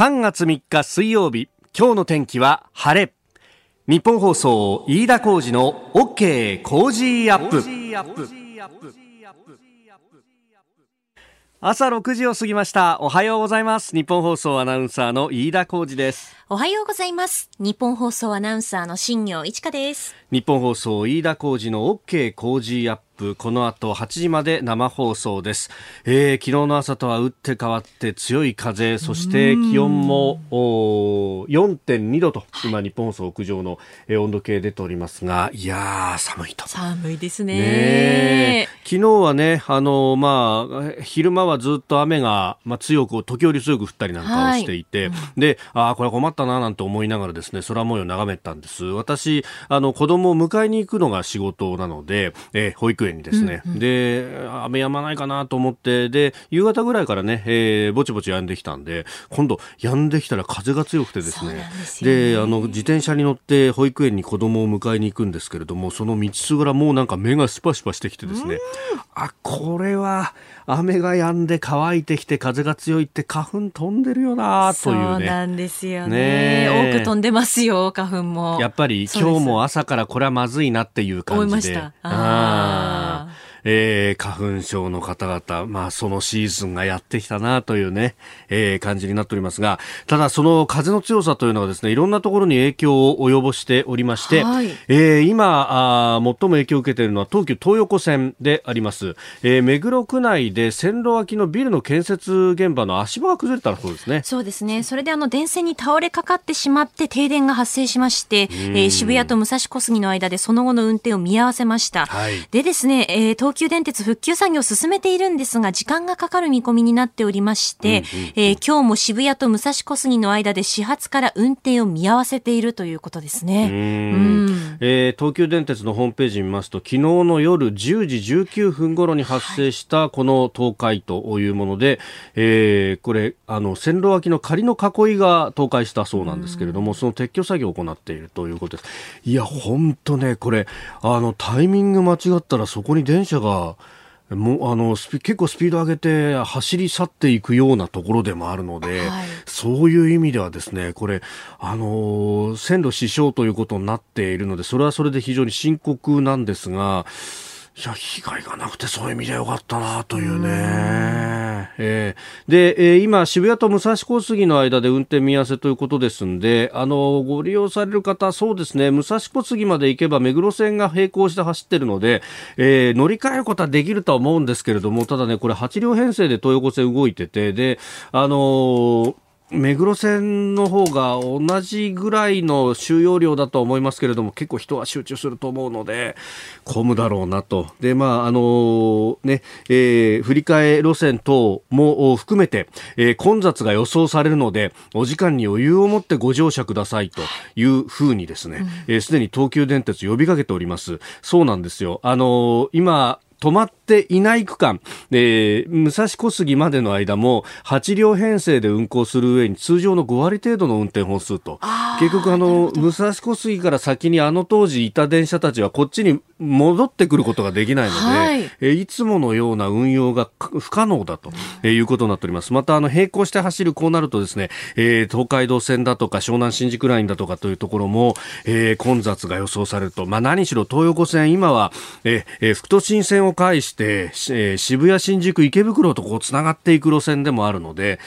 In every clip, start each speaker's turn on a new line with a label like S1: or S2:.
S1: 3月3日水曜日今日の天気は晴れ。日本放送飯田浩二の OK 工事アップ。朝6時を過ぎました。おはようございます。日本放送アナウンサーの飯田浩二です。
S2: おはようございます。日本放送アナウンサーの新業一華です。
S1: 日本放送飯田浩二の OK 工事アップ。プこの後8時まで生放送です、えー、昨日の朝とは打って変わって強い風。そして気温も4.2度と今日本放送屋上の温度計出ておりますがいや寒いと。
S2: 寒いですね。ね
S1: 昨日はねあのまあ昼間はずっと雨が、まあ、強く時折強く降ったりなんかをしていて、はい、であこれ困ったななんて思いながらですね空模様を眺めたんです。私あの子供を迎えに行くのが仕事なので、えー、保育園にですね、うんうん、で雨止まないかなと思ってで夕方ぐらいからね、えー、ぼちぼち止んできたんで今度止んできたら風が強くてですね。で、ね、あの自転車に乗って保育園に子供を迎えに行くんですけれどもその道すがらもうなんか目がスパスパしてきてですねあこれは雨が止んで乾いてきて風が強いって花粉飛んでるよなというね。
S2: そうなんですよね。多く飛んでますよ花粉も。
S1: やっぱり今日も朝からこれはまずいなっていう感じで。
S2: 思いました。あ
S1: えー、花粉症の方々、まあ、そのシーズンがやってきたなというね、えー、感じになっておりますが、ただその風の強さというのはですね、いろんなところに影響を及ぼしておりまして、はい、えー、今あ、最も影響を受けているのは東急東横線であります。えー、目黒区内で線路脇のビルの建設現場の足場が崩れたそうですね。
S2: そうですね。それであの電線に倒れかかってしまって停電が発生しまして、えー、渋谷と武蔵小杉の間でその後の運転を見合わせました。はい、でですね、えー、東急電鉄復旧作業を進めているんですが、時間がかかる見込みになっておりまして、うんうんうん、えー、今日も渋谷と武蔵小杉の間で始発から運転を見合わせているということですね。う
S1: ん。えー、東急電鉄のホームページ見ますと、昨日の夜10時19分頃に発生したこの倒壊というもので、はい、えー、これ、あの、線路脇の仮の囲いが倒壊したそうなんですけれども、その撤去作業を行っているということです。いや、本当ね、これ、あの、タイミング間違ったらそこに電車が、もうあの結構スピード上げて走り去っていくようなところでもあるので、はい、そういう意味ではですねこれあの線路死傷ということになっているのでそれはそれで非常に深刻なんですがいや、被害がなくてそういう意味でよかったなというね。えー、で、えー、今、渋谷と武蔵小杉の間で運転見合わせということですんで、あの、ご利用される方、そうですね、武蔵小杉まで行けば目黒線が並行して走ってるので、えー、乗り換えることはできるとは思うんですけれども、ただね、これ8両編成で東横線動いてて、で、あのー目黒線の方が同じぐらいの収容量だと思いますけれども結構人は集中すると思うので混むだろうなと。でまああのね、えー、振り替え路線等も含めて、えー、混雑が予想されるのでお時間に余裕を持ってご乗車くださいというふうにですねすで、えー、に東急電鉄呼びかけております。そうなんですよ。あの今止まっていない区間、えー、武蔵小杉までの間も8両編成で運行する上に通常の5割程度の運転本数と。結局あの武蔵小杉から先にあの当時いた電車たちはこっちに戻ってくることができないので、はい、えいつものような運用が不可能だと、えいうことになっております。またあの並行して走るこうなるとですね、えー、東海道線だとか湘南新宿ラインだとかというところも、えー、混雑が予想されると、まあ、何しろ東横線今は、えー、副都心線を介して、えー、渋谷、新宿、池袋とこうつながっていく路線でもあるので、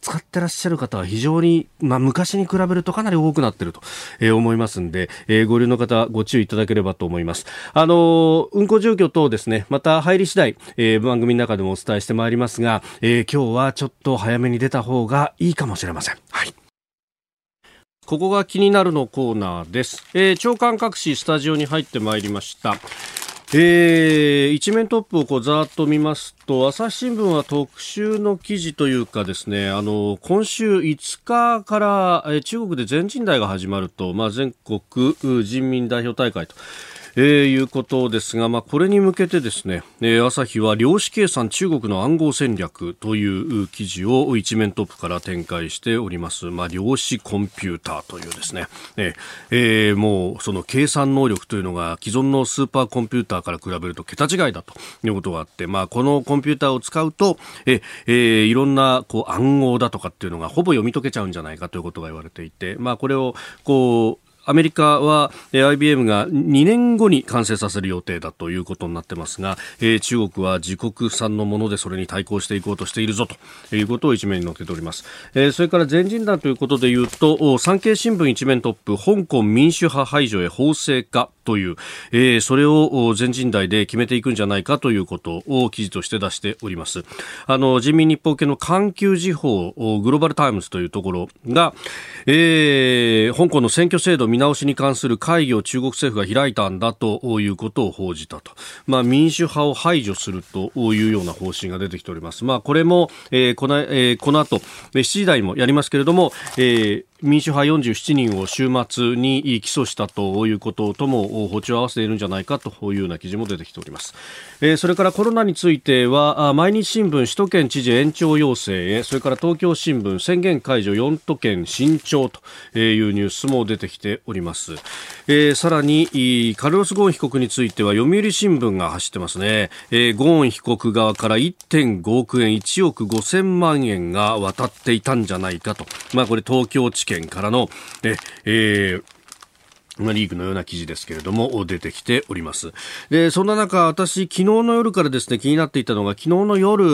S1: 使ってらっしゃる方は非常に、まあ、昔に比べるとかなり多くなってると、えー、思いますんで、えー、ご利用の方ご注意いただければと思います。あのー、運行状況等ですね、また入り次第、えー、番組の中でもお伝えしてまいりますが、えー、今日はちょっと早めに出た方がいいかもしれません。はい。ここが気になるのコーナーです。えー、長官各紙スタジオに入ってまいりました。えー、一面トップをこうざーっと見ますと朝日新聞は特集の記事というかですねあの今週5日から、え、中国で全人代が始まると、まあ、全国人民代表大会とえー、いうことですが、まあ、これに向けてですね、えー、朝日は量子計算中国の暗号戦略という記事を一面トップから展開しております。まあ、量子コンピューターというですね、えー、もうその計算能力というのが既存のスーパーコンピューターから比べると桁違いだということがあって、まあ、このコンピューターを使うと、ええー、いろんなこう暗号だとかっていうのがほぼ読み解けちゃうんじゃないかということが言われていて、まあ、これをこうアメリカは IBM が2年後に完成させる予定だということになってますが、えー、中国は自国産のものでそれに対抗していこうとしているぞということを一面に載せております、えー、それから全人団ということでいうと産経新聞一面トップ香港民主派排除へ法制化。という、えー、それを全人代で決めていくんじゃないかということを記事として出しております。あの人民日報系の環球時報グローバルタイムズというところが、えー、香港の選挙制度見直しに関する会議を中国政府が開いたんだということを報じたと、まあ、民主派を排除するというような方針が出てきております、まあ、これも、えー、この、えー、この後7時台もやりますけれども、えー民主派47人を週末に起訴したということとも包丁を合わせているんじゃないかというような記事も出てきております、えー、それからコロナについては毎日新聞首都圏知事延長要請へそれから東京新聞宣言解除4都県慎重というニュースも出てきております、えー、さらにカルロス・ゴーン被告については読売新聞が走ってますね、えー、ゴーン被告側から1.5億円1億5000万円が渡っていたんじゃないかと、まあ、これ東京地検からの、ええーリーグのような記事ですけれども、出てきております。で、そんな中、私、昨日の夜からですね、気になっていたのが、昨日の夜、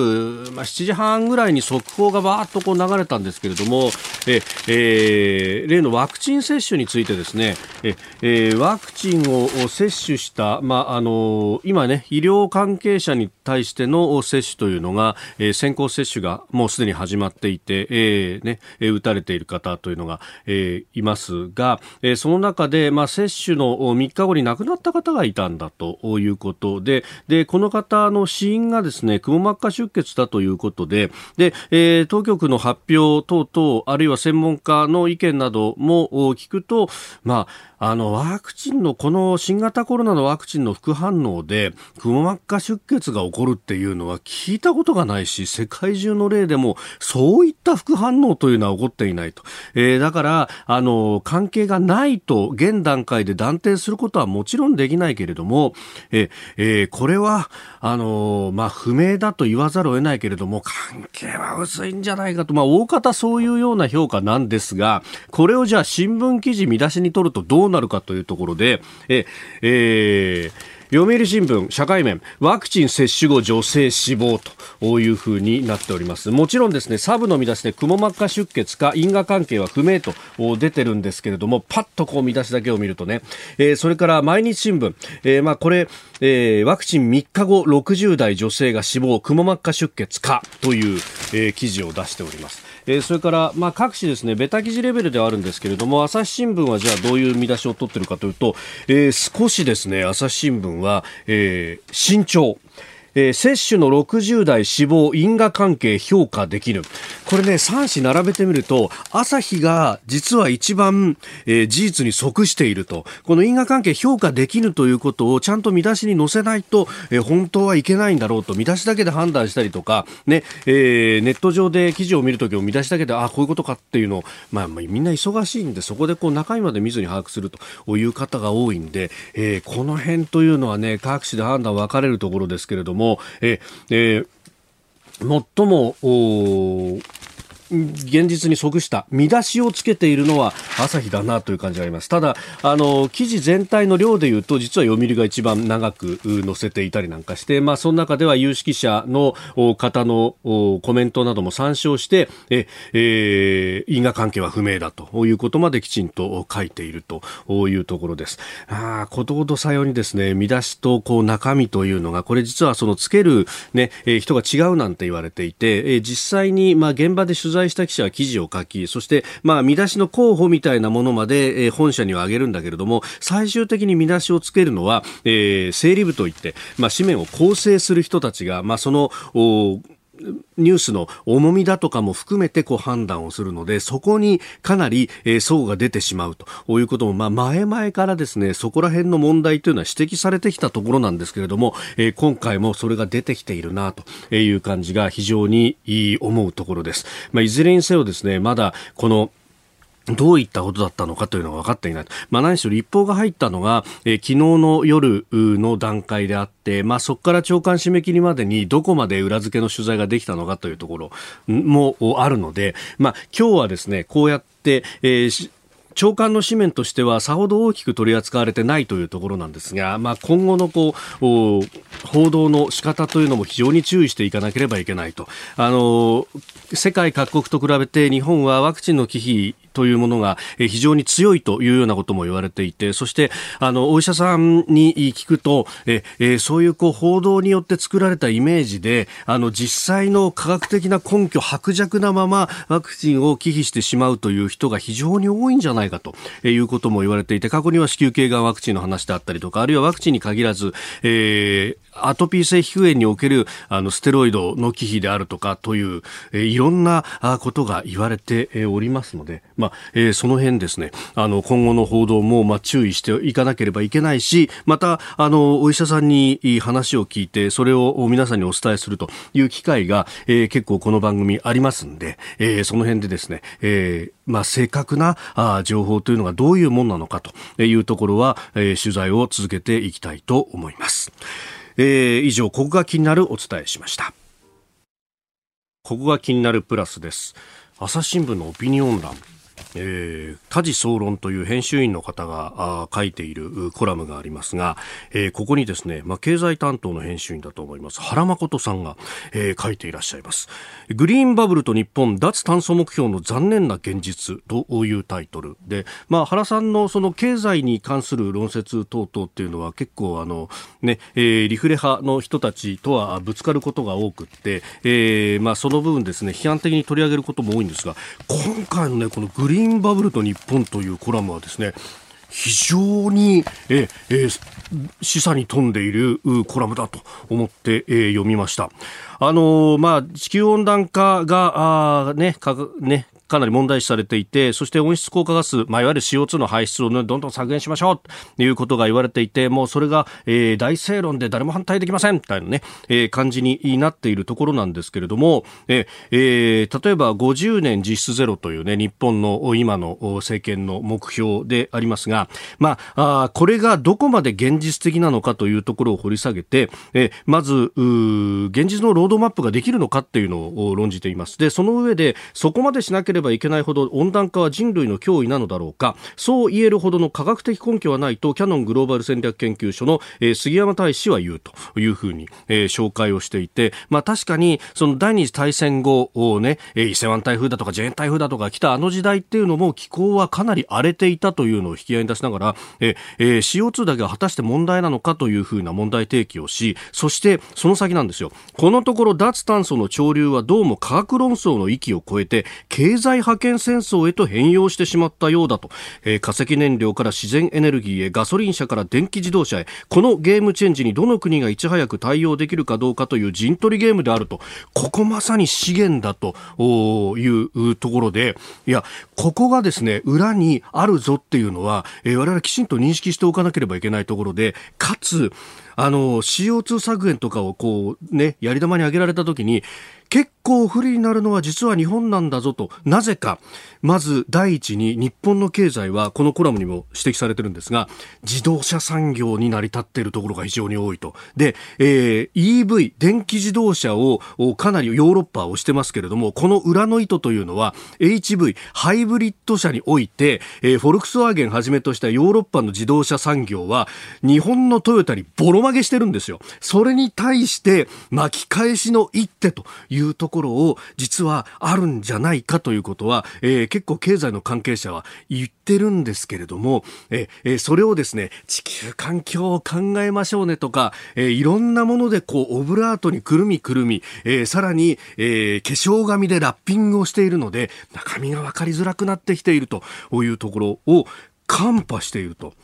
S1: まあ、7時半ぐらいに速報がバーッとこう流れたんですけれども、え、えー、例のワクチン接種についてですね、え、えー、ワクチンを接種した、まあ、あの、今ね、医療関係者に対しての接種というのが、えー、先行接種がもうすでに始まっていて、えー、ね、打たれている方というのが、えー、いますが、えー、その中で、まあ、接種の3日後に亡くなった方がいたんだということで、で、この方の死因がですね、くも膜下出血だということで、で、えー、当局の発表等々、あるいは専門家の意見なども聞くと、まあ、あの、ワクチンの、この新型コロナのワクチンの副反応で、くも膜下出血が起こるっていうのは聞いたことがないし、世界中の例でも、そういった副反応というのは起こっていないと。えー、だから、あの、関係がないと、現段階で断定することはもちろんできないけれども、ええー、これは、あの、まあ、不明だと言わざるを得ないけれども、関係は薄いんじゃないかと、まあ、大方そういうような評価なんですが、これをじゃあ新聞記事見出しに取るとどううなるかというところで、え、えー読売新聞社会面ワクチン接種後女性死亡というふうになっております。もちろんですねサブの見出しでくも膜下出血か因果関係は不明と出てるんですけれどもパッとこう見出しだけを見るとね、えー、それから毎日新聞、えー、まあこれ、えー、ワクチン3日後60代女性が死亡くも膜下出血かという、えー、記事を出しておりますえー、それから、まあ、各紙ですね、ベタ記事レベルではあるんですけれども、朝日新聞はじゃあどういう見出しを取ってるかというと、えー、少しですね、朝日新聞は、えー、慎重。えー、接種の60代死亡因果関係評価できる。これね、3紙並べてみると、朝日が実は一番、えー、事実に即していると。この因果関係評価できるということをちゃんと見出しに載せないと、えー、本当はいけないんだろうと。見出しだけで判断したりとか、ね、えー、ネット上で記事を見るときも見出しだけで、あ、こういうことかっていうのを、まあ、みんな忙しいんで、そこでこう中身まで見ずに把握するという方が多いんで、えー、この辺というのはね、各紙で判断分かれるところですけれども、もええー、最もお現実に即した見出しをつけているのは朝日だなという感じがあります。ただ、あの、記事全体の量で言うと、実は読売が一番長く載せていたりなんかして、まあ、その中では有識者の方のコメントなども参照して、え、えー、因果関係は不明だということまできちんと書いているというところです。ああ、ことごとさようにですね、見出しとこう中身というのが、これ実はそのつけるね、人が違うなんて言われていて、実際にまあ現場で取材材した記者は記事を書き、そして、まあ、見出しの候補みたいなものまで、えー、本社には挙げるんだけれども、最終的に見出しをつけるのは、えー、整理部といって、まあ、紙面を構成する人たちが、まあ、そのお、ニュースの重みだとかも含めてこう判断をするので、そこにかなり、えー、層が出てしまうということも、まあ、前々からですね、そこら辺の問題というのは指摘されてきたところなんですけれども、えー、今回もそれが出てきているなという感じが非常に思うところです。まあ、いずれにせよですね、まだこのどういったことだったのかというのが分かっていない。まあ何しろ立法が入ったのが、えー、昨日の夜の段階であって、まあそこから長官締め切りまでにどこまで裏付けの取材ができたのかというところもあるので、まあ今日はですね、こうやって、えー長官の紙面としてはさほど大きく取り扱われてないというところなんですが、まあ、今後のこう報道の仕方というのも非常に注意していかなければいけないと。あの世界各国と比べて日本はワクチンの忌避というものが非常に強いというようなことも言われていて、そしてあのお医者さんに聞くと、ええそういうこう報道によって作られたイメージで、あの実際の科学的な根拠薄弱なままワクチンを忌避してしまうという人が非常に多いんじゃないかということも言われていて、過去には子宮頸がんワクチンの話であったりとか、あるいはワクチンに限らず、えー、アトピー性皮膚炎におけるあのステロイドの忌避であるとかという、えー、いろんなことが言われておりますので、まあえー、その辺ですね、あの今後の報道もまあ注意していかなければいけないし、またあのお医者さんに話を聞いてそれを皆さんにお伝えするという機会が、えー、結構この番組ありますんで、えー、その辺でですね、えー、まあ正確なあ情報というのがどういうものなのかというところは、えー、取材を続けていきたいと思います。えー、以上、ここが気になるお伝えしました。ここが気になるプラスです。朝日新聞のオピニオン欄。えー、田地総論という編集員の方が書いているコラムがありますが、えー、ここにですね、まあ、経済担当の編集員だと思います原誠さんが、えー、書いていらっしゃいます。グリーンバブルと日本脱炭素目標の残念な現実というタイトル。で、まあ、原さんのその経済に関する論説等々っていうのは結構あのね、えー、リフレ派の人たちとはぶつかることが多くって、えー、まあその部分ですね批判的に取り上げることも多いんですが今回のねこのグリーンインバブルと日本というコラムはですね非常にえ、え示唆に富んでいるコラムだと思って、え読みました。あのー、まあ、地球温暖化が、あね、かね、かなり問題視されていて、そして温室効果ガス、まあ、いわゆる CO2 の排出を、ね、どんどん削減しましょうということが言われていて、もうそれが、えー、大正論で誰も反対できませんみたいなね、えー、感じになっているところなんですけれども、えー、例えば50年実質ゼロというね、日本の今の政権の目標でありますが、まあ、あこれがどこまで現実的なのかというところを掘り下げて、えー、まず、現実のロードマップができるのかっていうのを論じています。で、その上で、そこまでしなければればいけないほど温暖化は人類の脅威なのだろうか。そう言えるほどの科学的根拠はないとキャノングローバル戦略研究所の、えー、杉山大使は言うというふうに、えー、紹介をしていて、まあ、確かにその第二次大戦後をね、伊勢湾台風だとかジェーン台風だとか来たあの時代っていうのも気候はかなり荒れていたというのを引き合いに出しながら、えー、CO2 だけは果たして問題なのかというふうな問題提起をしそしてその先なんですよ。このところ脱炭素の潮流はどうも科学論争の域を超えて経済済覇権戦争へと変容してしまったようだと、えー、化石燃料から自然エネルギーへガソリン車から電気自動車へ。このゲームチェンジにどの国がいち早く対応できるかどうかという陣取りゲームであると。ここまさに資源だというところで。いやここがですね裏にあるぞっていうのは、えー、我々きちんと認識しておかなければいけないところでかつあの CO2 削減とかをこうねやり玉に挙げられた時に結構不利になるのは実は日本なんだぞと、なぜか、まず第一に日本の経済はこのコラムにも指摘されてるんですが、自動車産業に成り立っているところが非常に多いと。で、えー、EV、電気自動車をかなりヨーロッパは押してますけれども、この裏の意図というのは HV、ハイブリッド車において、えー、フォルクスワーゲンはじめとしたヨーロッパの自動車産業は日本のトヨタにボロ曲げしてるんですよ。それに対して巻き返しの一手というところを実はあるんじゃないかということは、えー、結構経済の関係者は言ってるんですけれども、えー、それをですね地球環境を考えましょうねとか、えー、いろんなものでこうオブラートにくるみくるみ、えー、さらに、えー、化粧紙でラッピングをしているので中身が分かりづらくなってきているというところをカンパしていると。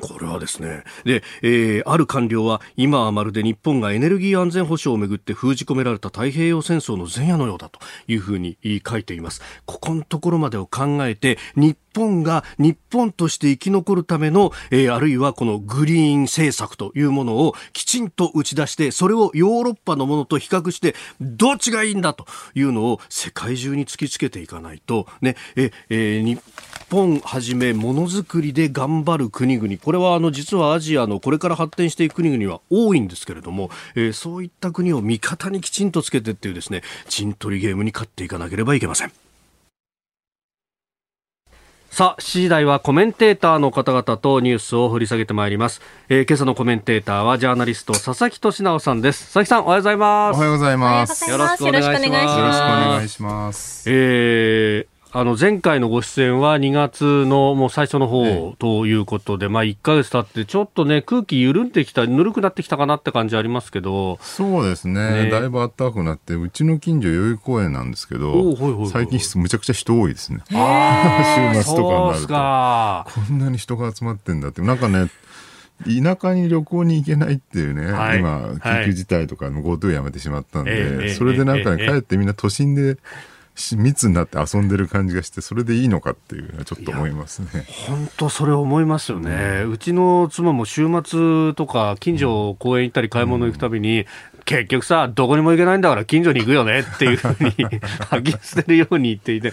S1: これはですね、で、えー、ある官僚は、今はまるで日本がエネルギー安全保障をめぐって封じ込められた太平洋戦争の前夜のようだというふうに書いています。ここのところまでを考えて、日本が日本として生き残るための、えー、あるいはこのグリーン政策というものをきちんと打ち出して、それをヨーロッパのものと比較して、どっちがいいんだというのを世界中に突きつけていかないと、ね、え、えー、日本はじめものづくりで頑張る国々、これはあの実はアジアのこれから発展していく国々は多いんですけれども、えー、そういった国を味方にきちんとつけてっていうですね、陣取りゲームに勝っていかなければいけません。さあ、7時台はコメンテーターの方々とニュースを掘り下げてまいります。えー、今朝のコメンテーターはジャーナリスト佐々木俊直さんです。佐々木さん、おはようございます。
S3: おはようございます。
S2: よろしくお願いします。よろしくお
S3: 願いします。
S1: えーあの前回のご出演は2月のもう最初の方ということで、まあ1か月経ってちょっとね空気緩んできたぬるくなってきたかなって感じありますけど。
S3: そうですね、ね、だいぶ暖かくなってうちの近所代々木公園なんですけど最近むちゃくちゃ人多いですね。週末とかになると。こんなに人が集まってんだって。なんかね田舎に旅行に行けないっていうね、はい、今、緊急事態とか GoTo やめてしまったんで、それでなんか、ね、帰ってみんな都心で密になって遊んでる感じがしてそれでいいのかっていうのはちょっと思いますね。
S1: 本当それ思いますよね、うん、うちの妻も週末とか近所公園行ったり買い物行くたびに、うん、結局さどこにも行けないんだから近所に行くよねっていうふうに 吐き捨てるように言っていて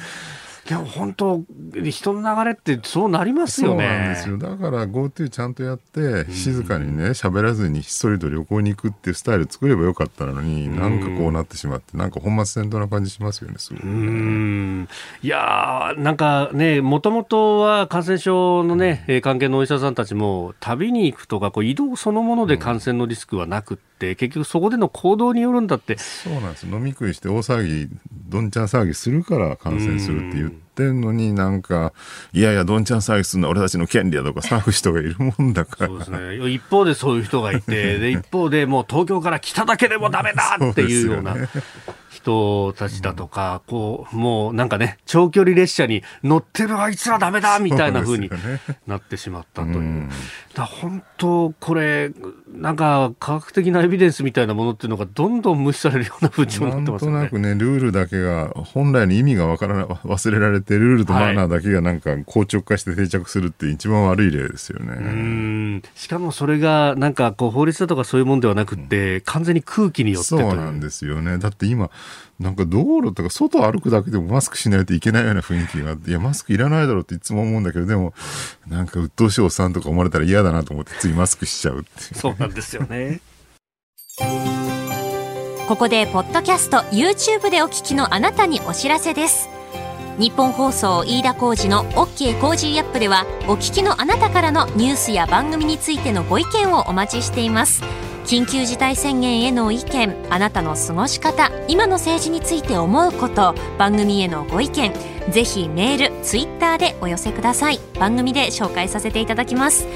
S1: いや本当人の流れってそうなりますよね。
S3: そうなんですよ。だから GoTo ちゃんとやって静かにね喋らずにひっそりと旅行に行くっていうスタイル作ればよかったのに、なんかこうなってしまってなんか本末転倒な感じしますよね。すごくね
S1: いやなんかねもともとは感染症のね関係のお医者さんたちも旅に行くとかこう移動そのもので感染のリスクはなくて。って結局そこでの行動によるんだって。
S3: そうなんです。飲み食いして大騒ぎどんちゃん騒ぎするから感染するって言ってんのになんかいやいやどんちゃん騒ぎするのは俺たちの権利だとか騒ぐ人がいるもんだから。そうです、
S1: ね、一方でそういう人がいて で一方でもう東京から来ただけでもダメだっていうような。人たちだとか、こう、もうなんかね、長距離列車に乗ってるあいつらダメだみたいな風になってしまったという。うね、だ本当、これ、なんか科学的なエビデンスみたいなものっていうのがどんどん無視されるような風潮になってますね。
S3: なんとなくね、ルールだけが、本来の意味がわからない、忘れられて、ルールとマナーだけがなんか硬直化して定着するって一番悪い例ですよね。
S1: うんしかもそれがなんかこう法律だとかそういうもんではなくて、完全に空気によってそ
S3: うなんですよね。だって今、なんか道路とか外歩くだけでもマスクしないといけないような雰囲気があって、いや、マスクいらないだろうっていつも思うんだけど、でも、なんか鬱陶しいおっさんとか思われたら嫌だなと思って、ついマスクしちゃうって
S1: そうなんですよね。
S2: ここで、ポッドキャスト、YouTube でお聞きのあなたにお知らせです。日本放送飯田浩二の OK コージーアップでは、お聞きのあなたからのニュースや番組についてのご意見をお待ちしています。緊急事態宣言への意見あなたの過ごし方今の政治について思うこと番組へのご意見ぜひメールツイッターでお寄せください。番組で紹介させていただきます。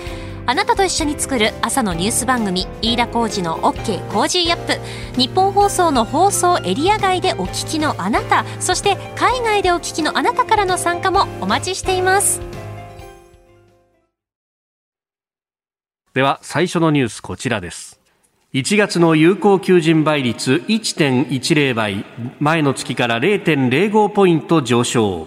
S2: あなたと一緒に作る朝のニュース番組飯田浩二の OK コージーアップ。日本放送の放送エリア外でお聞きのあなたそして海外でお聞きのあなたからの参加もお待ちしています。
S1: では最初のニュースこちらです。1月の有効求人倍率1.10倍、前の月から0.05ポイント上昇。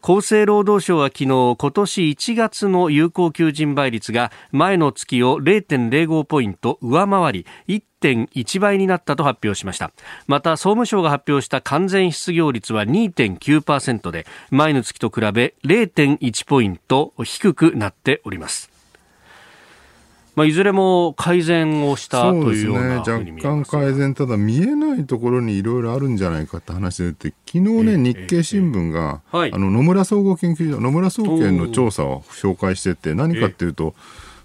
S1: 厚生労働省は昨日、今年1月の有効求人倍率が前の月を0.05ポイント上回り、1.1倍になったと発表しました。また、総務省が発表した完全失業率は2.9%で、前の月と比べ0.1ポイント低くなっております。まあ、いずれも改善をしたというような、ね、
S3: 若干改善、ただ見えないところにいろいろあるんじゃないかって話でて、昨日ね、日経新聞が、あの野村総合研究所、野村総研の調査を紹介してて、何かっていうと、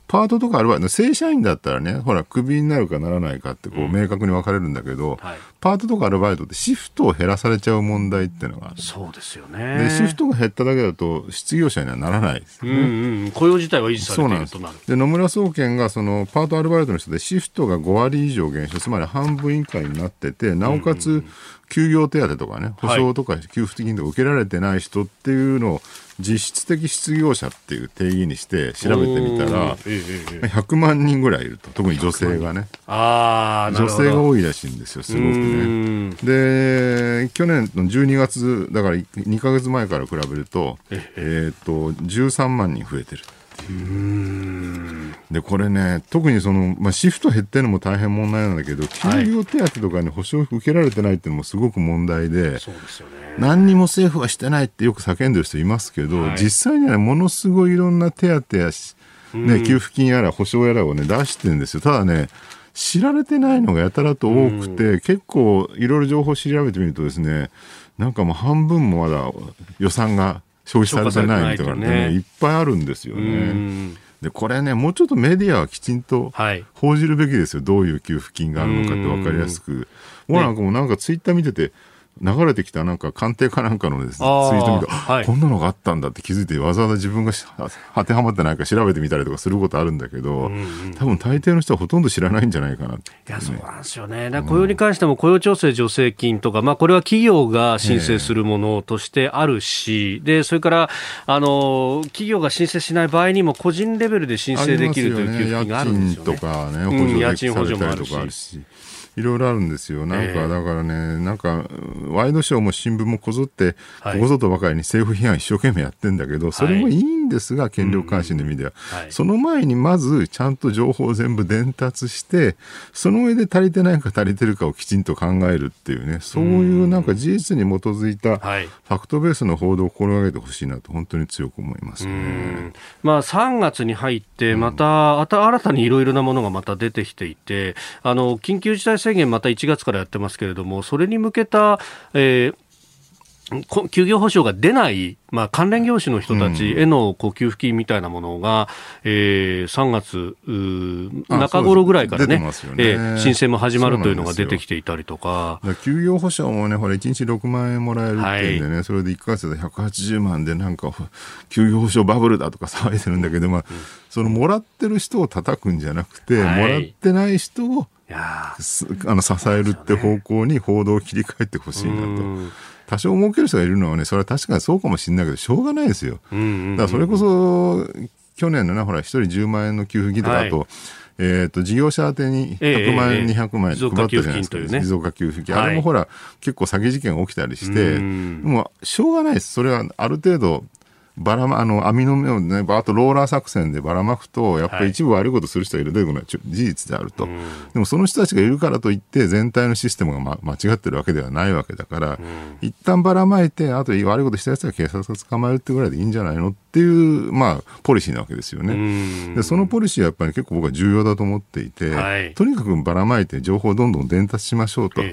S3: パートとかアルバイト、正社員だったらね、ほら、クビになるかならないかってこう、明確に分かれるんだけど、はい、パートとかアルバイトってシフトを減らされちゃう問題っていうのがある。
S1: そうですよね。
S3: で、シフトが減っただけだと、失業者にはならないですよね。うん
S1: うん、雇用自体は維持されている
S3: となる。で野村総研が、その、パートアルバイトの人でシフトが5割以上減少、つまり半分以下になってて、なおかつ、休業手当とかね、保証とか給付金とか受けられてない人っていうのを実質的失業者っていう定義にして調べてみたら、100万人ぐらいいると、特に女性がね、
S1: あ
S3: 女性が多いらしいんですよ、すごくね。で、去年の12月、だから2か月前から比べると、えー、っと13万人増えてる。でこれね、特にその、まあ、シフト減ってるのも大変問題なんだけど、休業手当とかに保証受けられてないっていうのもすごく問題で、そうですよね、何にも政府はしてないってよく叫んでる人いますけど、はい、実際には、ね、ものすごいいろんな手当や、ね、給付金やら保証やらを、ね、出してるんですよ。ただね知られてないのがやたらと多くて、結構いろいろ情報調べてみるとですね、なんかもう半分もまだ予算が消費されてないとかね、ね。いっぱいあるんですよね。でこれね、もうちょっとメディアはきちんと報じるべきですよ、はい、どういう給付金があるのかって分かりやすく。僕なんかもなんかツイッター見てて、流れてきたなんか官邸かなんかのです、ね、ツイート見て、はい、こんなのがあったんだって気づいてわざわざ自分が当てはまってないか調べてみたりとかすることあるんだけど、うんうん、多分大抵の人はほとんど知らないんじゃないかな、ね、
S1: いやそうなんですよね。雇用に関しても雇用調整助成金とか、まあ、これは企業が申請するものとしてあるし、でそれからあの企業が申請しない場合にも個人レベルで申請できるという給付金があるんですよね。
S3: とかね、補助家賃補助もあるし。いろいろあるんですよ。なんか、だからね、なんか、ワイドショーも新聞もこぞって、ここぞとばかりに政府批判一生懸命やってんだけど、それもいいんですが、権力監視の意味では。その前にまず、ちゃんと情報を全部伝達して、その上で足りてないか足りてるかをきちんと考えるっていうね、そういうなんか事実に基づいた、ファクトベースの報道を心がけてほしいなと、本当に強く思いますね。
S1: まあ、3月に入って、また、新たにいろいろなものがまた出てきていて、あの、緊急事態宣言また1月からやってますけれども、それに向けた、えー休業保障が出ない、まあ、関連業種の人たちへのこう給付金みたいなものが、うん、えー、3月中頃ぐらいからね、ね。えー、申請も始まるというのが出てきていたりとか。
S3: か休業保障もね、ほら、1日6万円もらえるっていうんでね、はい、それで1か月で180万でなんか、休業保障バブルだとか騒いでるんだけど、まあ、うん、そのもらってる人を叩くんじゃなくて、はい、もらってない人をあの支えるって方向に報道を切り替えてほしいなと。多少儲ける人がいるのはね、それは確かにそうかもしれないけど、しょうがないですよ。だからそれこそ、去年のね、ほら、一人10万円の給付金とかと、はい。えーと、事業者宛てに100万円、えー、200万円配ったじゃないですか、ね、持続化給付金、あれもほら、結構詐欺事件が起きたりして、もうしょうがないです、それはある程度、ばらま、あの、網の目をね、ばーっとローラー作戦でばらまくと、やっぱり一部悪いことする人がいるというのは事実であると。でもその人たちがいるからといって、全体のシステムが、ま、間違ってるわけではないわけだから、一旦ばらまいて、あと悪いことしたやつは警察が捕まえるってぐらいでいいんじゃないのっていう、まあ、ポリシーなわけですよね。で、そのポリシーはやっぱり結構僕は重要だと思っていて、はい、とにかくばらまいて情報をどんどん伝達しましょうと。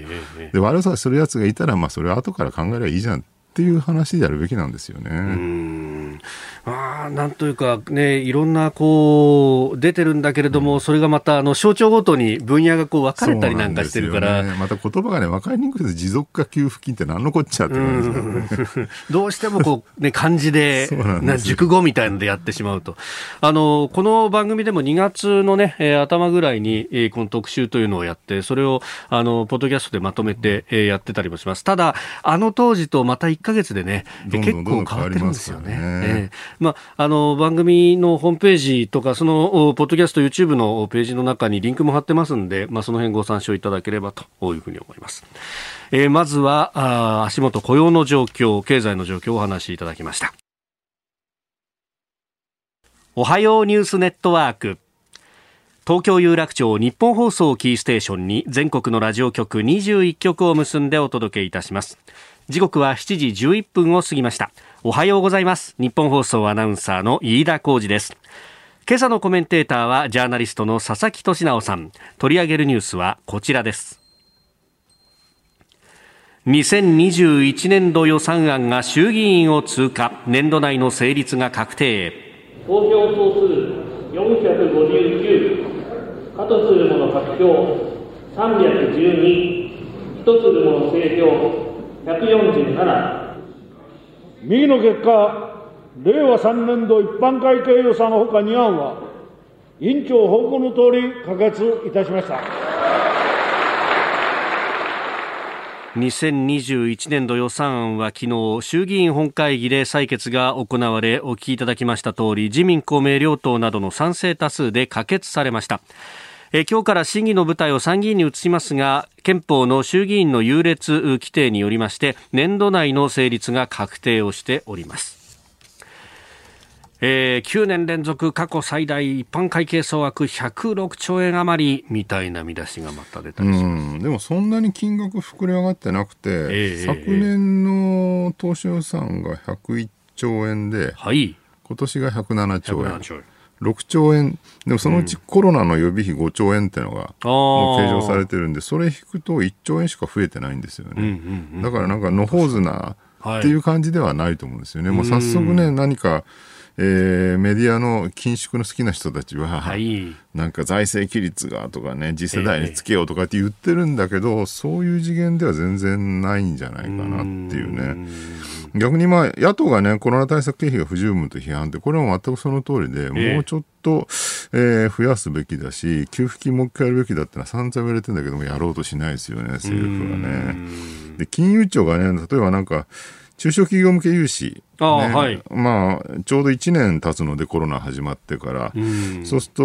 S3: で、悪さするやつがいたら、まあ、それは後から考えればいいじゃんっていう話であるべきなんですよね。
S1: あなんというか、ね、いろんなこう出てるんだけれども、うん、それがまたあの省庁ごとに分野がこう分かれたりなんかしてるから、
S3: ね、また言葉がね分かりにくくて持続化給付金って何のこっちゃって感じ
S1: ですね、どうしてもこう、ね、漢字で な熟語みたいのでやってしまうと。あのこの番組でも2月のね、えー、頭ぐらいに、えー、この特集というのをやってそれをあのポッドキャストでまとめて、えー、やってたりもします。ただあの当時とまた1か月でね結構変わってるんですよね。えーまあ、あの番組のホームページとかそのポッドキャスト YouTube のページの中にリンクも貼ってますんで、まあ、その辺ご参照いただければというふうに思います、えー、まずはあ足元雇用の状況経済の状況をお話しいただきました。おはようニュースネットワーク。東京有楽町日本放送キーステーションに全国のラジオ局21局を結んでお届けいたします。時刻は7時11分を過ぎました。おはようございます。日本放送アナウンサーの飯田浩二です。今朝のコメンテーターはジャーナリストの佐々木俊直さん。取り上げるニュースはこちらです。2021年度予算案が衆議院を通過。年度内の成立が確定。
S4: 投票総数459加とするもの獲票312とするもの制票147
S5: 右の結果、令和3年度一般会計予算ほか2案は、委員長報告のとおり可決いたしました。
S1: 2021年度予算案は昨日衆議院本会議で採決が行われお聞きいただきました通り自民公明両党などの賛成多数で可決されましたえ今日から審議の舞台を参議院に移しますが憲法の衆議院の優劣規定によりまして年度内の成立が確定をしております。えー、9年連続過去最大一般会計総額106兆円余りみたいな見出しがまた出たりしま
S3: す。でもそんなに金額膨れ上がってなくて、えー、昨年の当初予算が101兆円で、はい、今年が107兆円。兆円6兆円、でもそのうちコロナの予備費5兆円っていうのが、もう計上されてるんで、それ引くと1兆円しか増えてないんですよね。だからなんか、野放図なっていう感じではないと思うんですよね。もう早速ね、何か、えー、メディアの緊縮の好きな人たちは、はい、なんか財政規律がとかね、次世代につけようとかって言ってるんだけど、えー、そういう次元では全然ないんじゃないかなっていうね。逆にまあ、野党がね、コロナ対策経費が不十分と批判って、これは全くその通りで、もうちょっと、えー、増やすべきだし、給付金もう一回やるべきだってのは散々言われてるんだけども、やろうとしないですよね、政府はね。で、金融庁がね、例えばなんか、中小企業向け融資、ね、はい、まあ、ちょうど1年経つので、コロナ始まってから、うそうすると、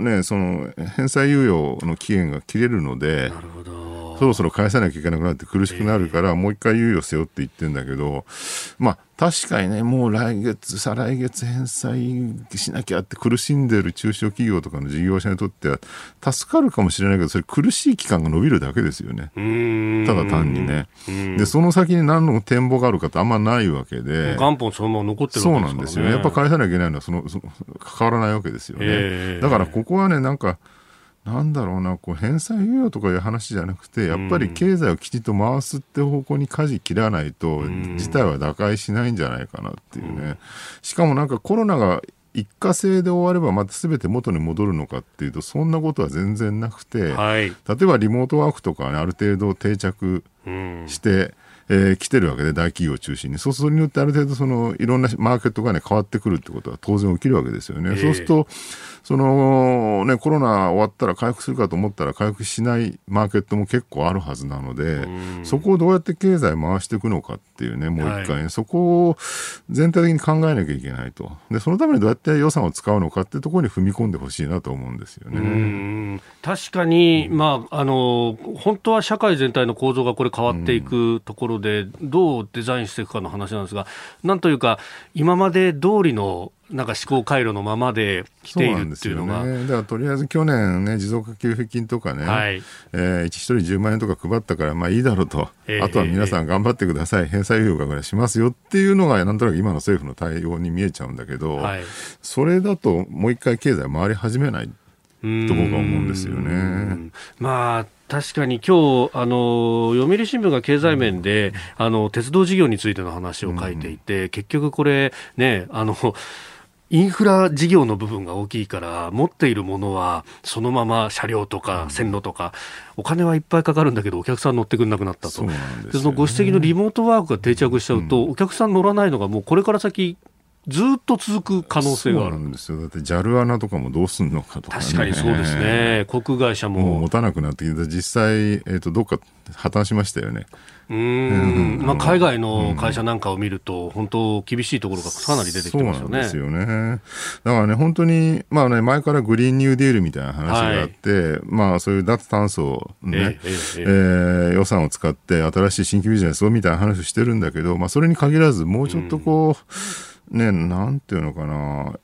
S3: ね、その返済猶予の期限が切れるので、なるほどそろそろ返さなきゃいけなくなって苦しくなるから、もう一回猶予せよって言ってんだけど、まあ、確かにね、もう来月、再来月返済しなきゃって苦しんでる中小企業とかの事業者にとっては助かるかもしれないけど、それ苦しい期間が伸びるだけですよね。ただ単にね。で、その先に何の展望があるかってあんまないわけで。
S1: 元本そのまま残ってる
S3: わけです、ね、そうなんですよね。やっぱ返さなきゃいけないのはその、その関わらないわけですよね。だからここはね、なんか、なんだろうな、こう返済猶予とかいう話じゃなくて、やっぱり経済をきちっと回すって方向に舵切らないと、事態は打開しないんじゃないかなっていうね。しかもなんかコロナが一過性で終わればまた全て元に戻るのかっていうとそんなことは全然なくて、はい、例えばリモートワークとかねある程度定着して、えー、来てるわけで、大企業を中心に。そうすると、それによってある程度、その、いろんなマーケットがね、変わってくるってことは当然起きるわけですよね。えー、そうすると、その、ね、コロナ終わったら回復するかと思ったら回復しないマーケットも結構あるはずなので、そこをどうやって経済回していくのかっていうね、もう一回、ねはい、そこを全体的に考えなきゃいけないと。で、そのためにどうやって予算を使うのかっていうところに踏み込んでほしいなと思うんですよね。
S1: 確かに、まあ、あの、本当は社会全体の構造がこれ変わっていくところで、どうデザインしていくかの話なんですが、なんというか、今まで通りのなんか思考回路のままで来ているっていうのが。
S3: ね、だからとりあえず去年ね、持続化給付金とかね、はい、えー、1人10万円とか配ったから、まあいいだろうと、えー、あとは皆さん頑張ってください、返済猶予がぐらいしますよっていうのが、なんとなく今の政府の対応に見えちゃうんだけど、はい、それだともう一回経済回り始めない。と僕は思うんですよね。
S1: まあ確かに今日あの読売新聞が経済面で、うん、あの鉄道事業についての話を書いていて、うん、結局これねあのインフラ事業の部分が大きいから、持っているものはそのまま車両とか線路とか、お金はいっぱいかかるんだけど、お客さん乗ってくれなくなったと。そ、のご指摘のリモートワークが定着しちゃうと、お客さん乗らないのがもうこれから先ずっと続く可能性がある
S3: んですよ。だって JAL 穴とかもどうすんのかとか、ね、
S1: 確かにそうですね。航空会社も。も
S3: う持たなくなってきて、実際、えっ、ー、と、どっか破綻しましたよね。
S1: うん、まあ、海外の会社なんかを見ると、本当、厳しいところがかなり出てきてますよね。
S3: ですよね。だからね、本当に、まあね、前からグリーンニューディールみたいな話があって、はい、まあ、そういう脱炭素ね、えー、えー、予算を使って新しい新規ビジネスをみたいな話をしてるんだけど、まあ、それに限らず、もうちょっとこう、うんね、なんていうのかな、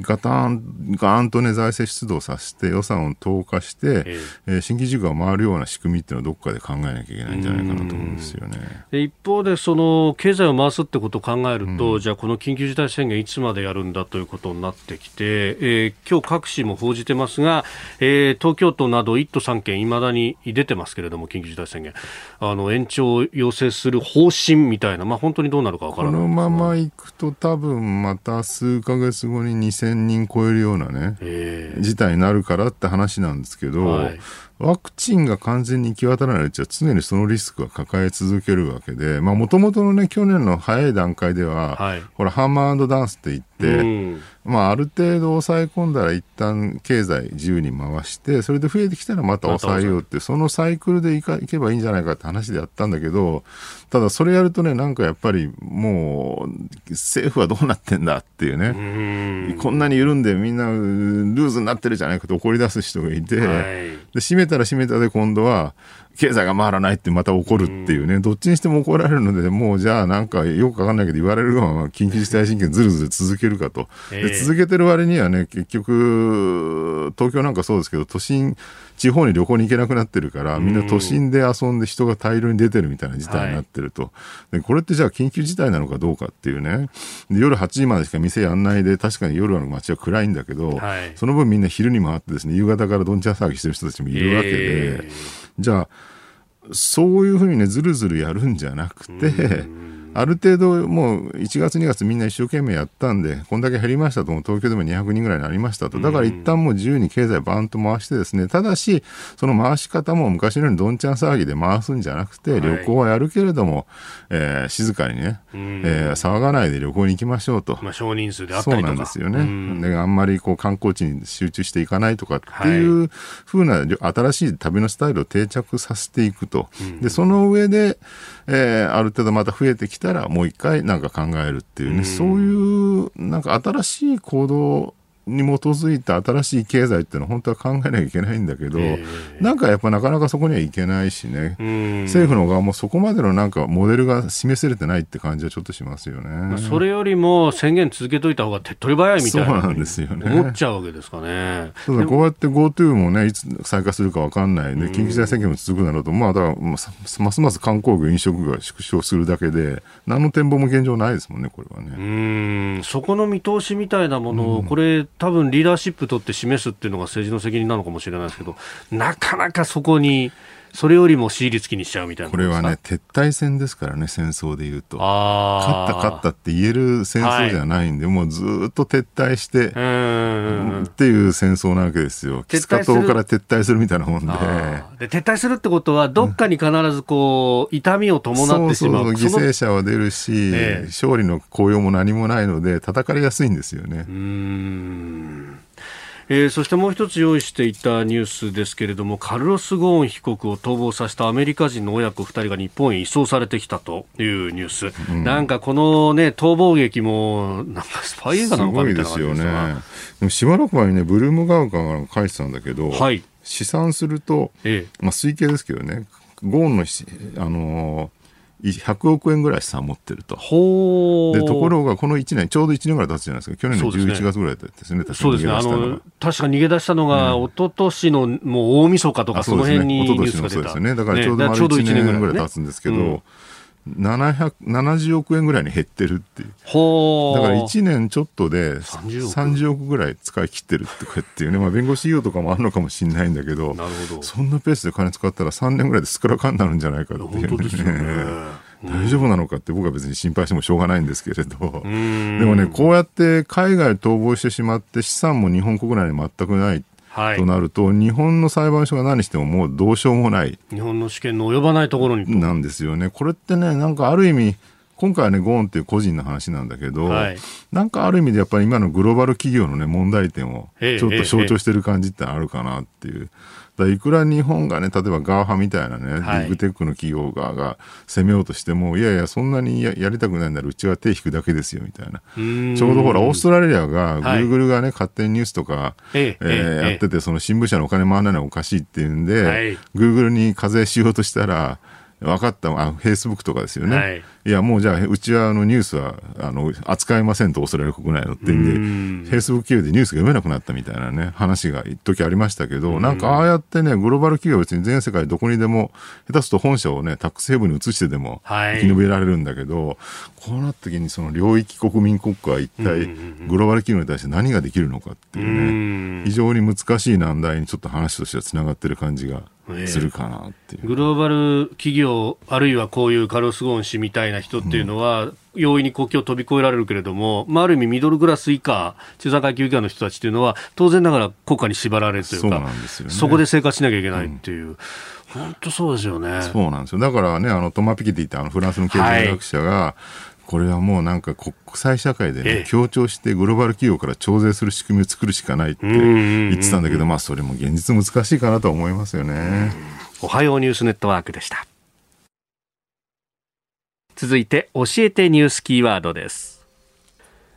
S3: ガタン、ガーンとね、財政出動させて予算を投下して、ええ。ー、新規事業が回るような仕組みっていうのをどっかで考えなきゃいけないんじゃないかなと思うんですよね。
S1: 一方で、その、経済を回すってことを考えると、うん、じゃあこの緊急事態宣言いつまでやるんだということになってきて、えー、今日各紙も報じてますが、えー、東京都など1都3県いまだに出てますけれども、緊急事態宣言、あの、延長を要請する方針みたいな、まあ本当にどうなるかわからない。
S3: このままいくと多分また数か月後に2000人超えるようなね、事態になるからって話なんですけど、はい、ワクチンが完全に行き渡らないうちは常にそのリスクは抱え続けるわけで、もともとのね、去年の早い段階では、はい、ほら、ハンマーダンスって言って、うん、まあ、ある程度抑え込んだら一旦経済自由に回して、それで増えてきたらまた抑えようって、そのサイクルでいかいけばいいんじゃないかって話でやったんだけど、ただそれやるとね、なんかやっぱりもう、政府はどうなってんだっていうね、こんなに緩んでみんなルーズになってるじゃないかと怒り出す人がいて、はい、で閉めたら閉めたで今度は、経済が回らないってまた怒るっていうね、どっちにしても怒られるので、もうじゃあなんかよくわかんないけど言われるまま緊急事態宣言ずるずる続けるかと。で続けてる割にはね、結局、東京なんかそうですけど、都心、地方に旅行に行けなくなってるから、みんな都心で遊んで人が大量に出てるみたいな事態になってると。はい、でこれってじゃあ緊急事態なのかどうかっていうね。で夜8時までしか店やんないで、確かに夜の街は暗いんだけど、はい、その分みんな昼に回ってですね、夕方からどんちゃん騒ぎしてる人たちもいるわけで、じゃあ、そういうふうにね、ずるずるやるんじゃなくて、ある程度もう1月2月みんな一生懸命やったんで、こんだけ減りましたと、東京でも200人ぐらいになりましたと。だから一旦もう自由に経済バーンと回してですね、ただし、その回し方も昔のようにどんちゃん騒ぎで回すんじゃなくて、旅行はやるけれども、えー、静かにね、えー、騒がないで旅行に行きましょうと。
S1: まあ少人数であったりとか。
S3: そうなんですよね。であんまりこう観光地に集中していかないとかっていうふうな新しい旅のスタイルを定着させていくと。で、その上で、えー、ある程度また増えてきたらもう一回なんか考えるっていうね、うそういうなんか新しい行動に基づいた新しい経済っていうのは本当は考えなきゃいけないんだけど、えー、なんかやっぱなかなかそこにはいけないしね、政府の側もそこまでのなんかモデルが示せれてないって感じはちょっとしますよね。
S1: それよりも宣言続けといた方が手っ取り早いみたいな
S3: そうなんですよね。
S1: 思っちゃうわけですかね。
S3: そうだこうやって GoTo もね、いつ再開するか分かんないで、緊急事態宣言も続くなると、まあ、だからますます観光業、飲食業が縮小するだけで、何の展望も現状ないですもんね、これはね。
S1: うん。そこの見通しみたいなものを、これ、多分リーダーシップ取って示すっていうのが政治の責任なのかもしれないですけど、なかなかそこに、それよりも私立にしちゃうみたいな
S3: これはね、撤退戦ですからね、戦争でいうと。勝った勝ったって言える戦争じゃないんで、はい、もうずっと撤退して、っていう戦争なわけですよ。キスカ島から撤退するみたいなもんで。
S1: で撤退するってことは、どっかに必ずこう、痛みを伴ってしまう。
S3: そうそう犠牲者は出るし、え勝利の効用も何もないので、叩かれやすいんですよね。
S1: うんえー、そしてもう一つ用意していたニュースですけれどもカルロス・ゴーン被告を逃亡させたアメリカ人の親子2人が日本へ移送されてきたというニュース、うん、なんかこの、ね、逃亡劇もなんかスパイ映画なのかみたいな感じですよね。
S3: でもしばらく前にねブルームガウカが書いてたんだけど、はい、試算すると、ええ。まあ、推計ですけどねゴーンの、あのー100億円ぐらい資産持ってると。でところが、この1年、ちょうど1年ぐらい経つじゃないですか、去年の11月ぐらいですね、
S1: そうですね、確か逃げ出したのが、一昨年のもう大晦日とか、その辺にニュースが出た、そうです
S3: ね、だからちょうど丸1年ぐらい経つんですけど、70億円ぐらいに減ってるっていう。だから1年ちょっとで30億。ぐらい使い切ってるってこうやっていうね、まあ弁護士費用とかもあるのかもしれないんだけど、ど。そんなペースで金使ったら3年ぐらいでスクラカになるんじゃないかっていうね。大丈夫なのかって僕は別に心配してもしょうがないんですけれど、でもね、こうやって海外逃亡してしまって資産も日本国内に全くないはい、となると、日本の裁判所が何してももうどうしようもない。
S1: 日本の主権の及ばないところに。
S3: なんですよね。これってね、なんかある意味、今回はね、ゴーンっていう個人の話なんだけど、はい、なんかある意味でやっぱり今のグローバル企業のね、問題点をちょっと象徴してる感じってあるかなっていう。いくら日本がね、例えば GAFA みたいなね、はい、ビッグテックの企業側が攻めようとしても、いやいや、そんなにやりたくないならう。ちは手引くだけですよみたいな。ちょうどほら、オーストラリアが、グーグルがね、勝手にニュースとか、えー、やってて、その新聞社のお金回らないのはおかしいっていうんで、グーグルに課税しようとしたら、分かった、あ、フェイスブックとかですよね。はい、いや、もうじゃあ、うちはあのニュースは、あの、扱いませんと、オーストラリア国内のってんで、フェイスブック企業でニュースが読めなくなったみたいなね、話が一時ありましたけど、なんかああやってね、グローバル企業は別に全世界どこにでも、下手すると本社をね、タックスヘブンに移してでも、生き延びられるんだけど、はい、こうなった時にその領域国民国家は一体、グローバル企業に対して何ができるのかっていうね、非常に難しい難題にちょっと話としてはつながってる感じがするかなっていう、
S1: グローバル企業、あるいはこういうカルロス・ゴーン氏みたいな人っていうのは、うん、容易に国境を飛び越えられるけれども、まあ、ある意味、ミドルクラス以下、中産階級以下の人たちっていうのは、当然ながら国家に縛られるというか、そうなんですよね、そこで生活しなきゃいけないっていう。本当そうですよね。
S3: そうなんですよ。だからね、あの、トマ・ピケティってあのフランスの経済学者が、はいこれはもうなんか国際社会でね、強調してグローバル企業から徴税する仕組みを作るしかないって言ってたんだけど、まあそれも現実難しいかなと思いますよね。
S1: おはようニュースネットワークでした。続いて教えてニュースキーワードです。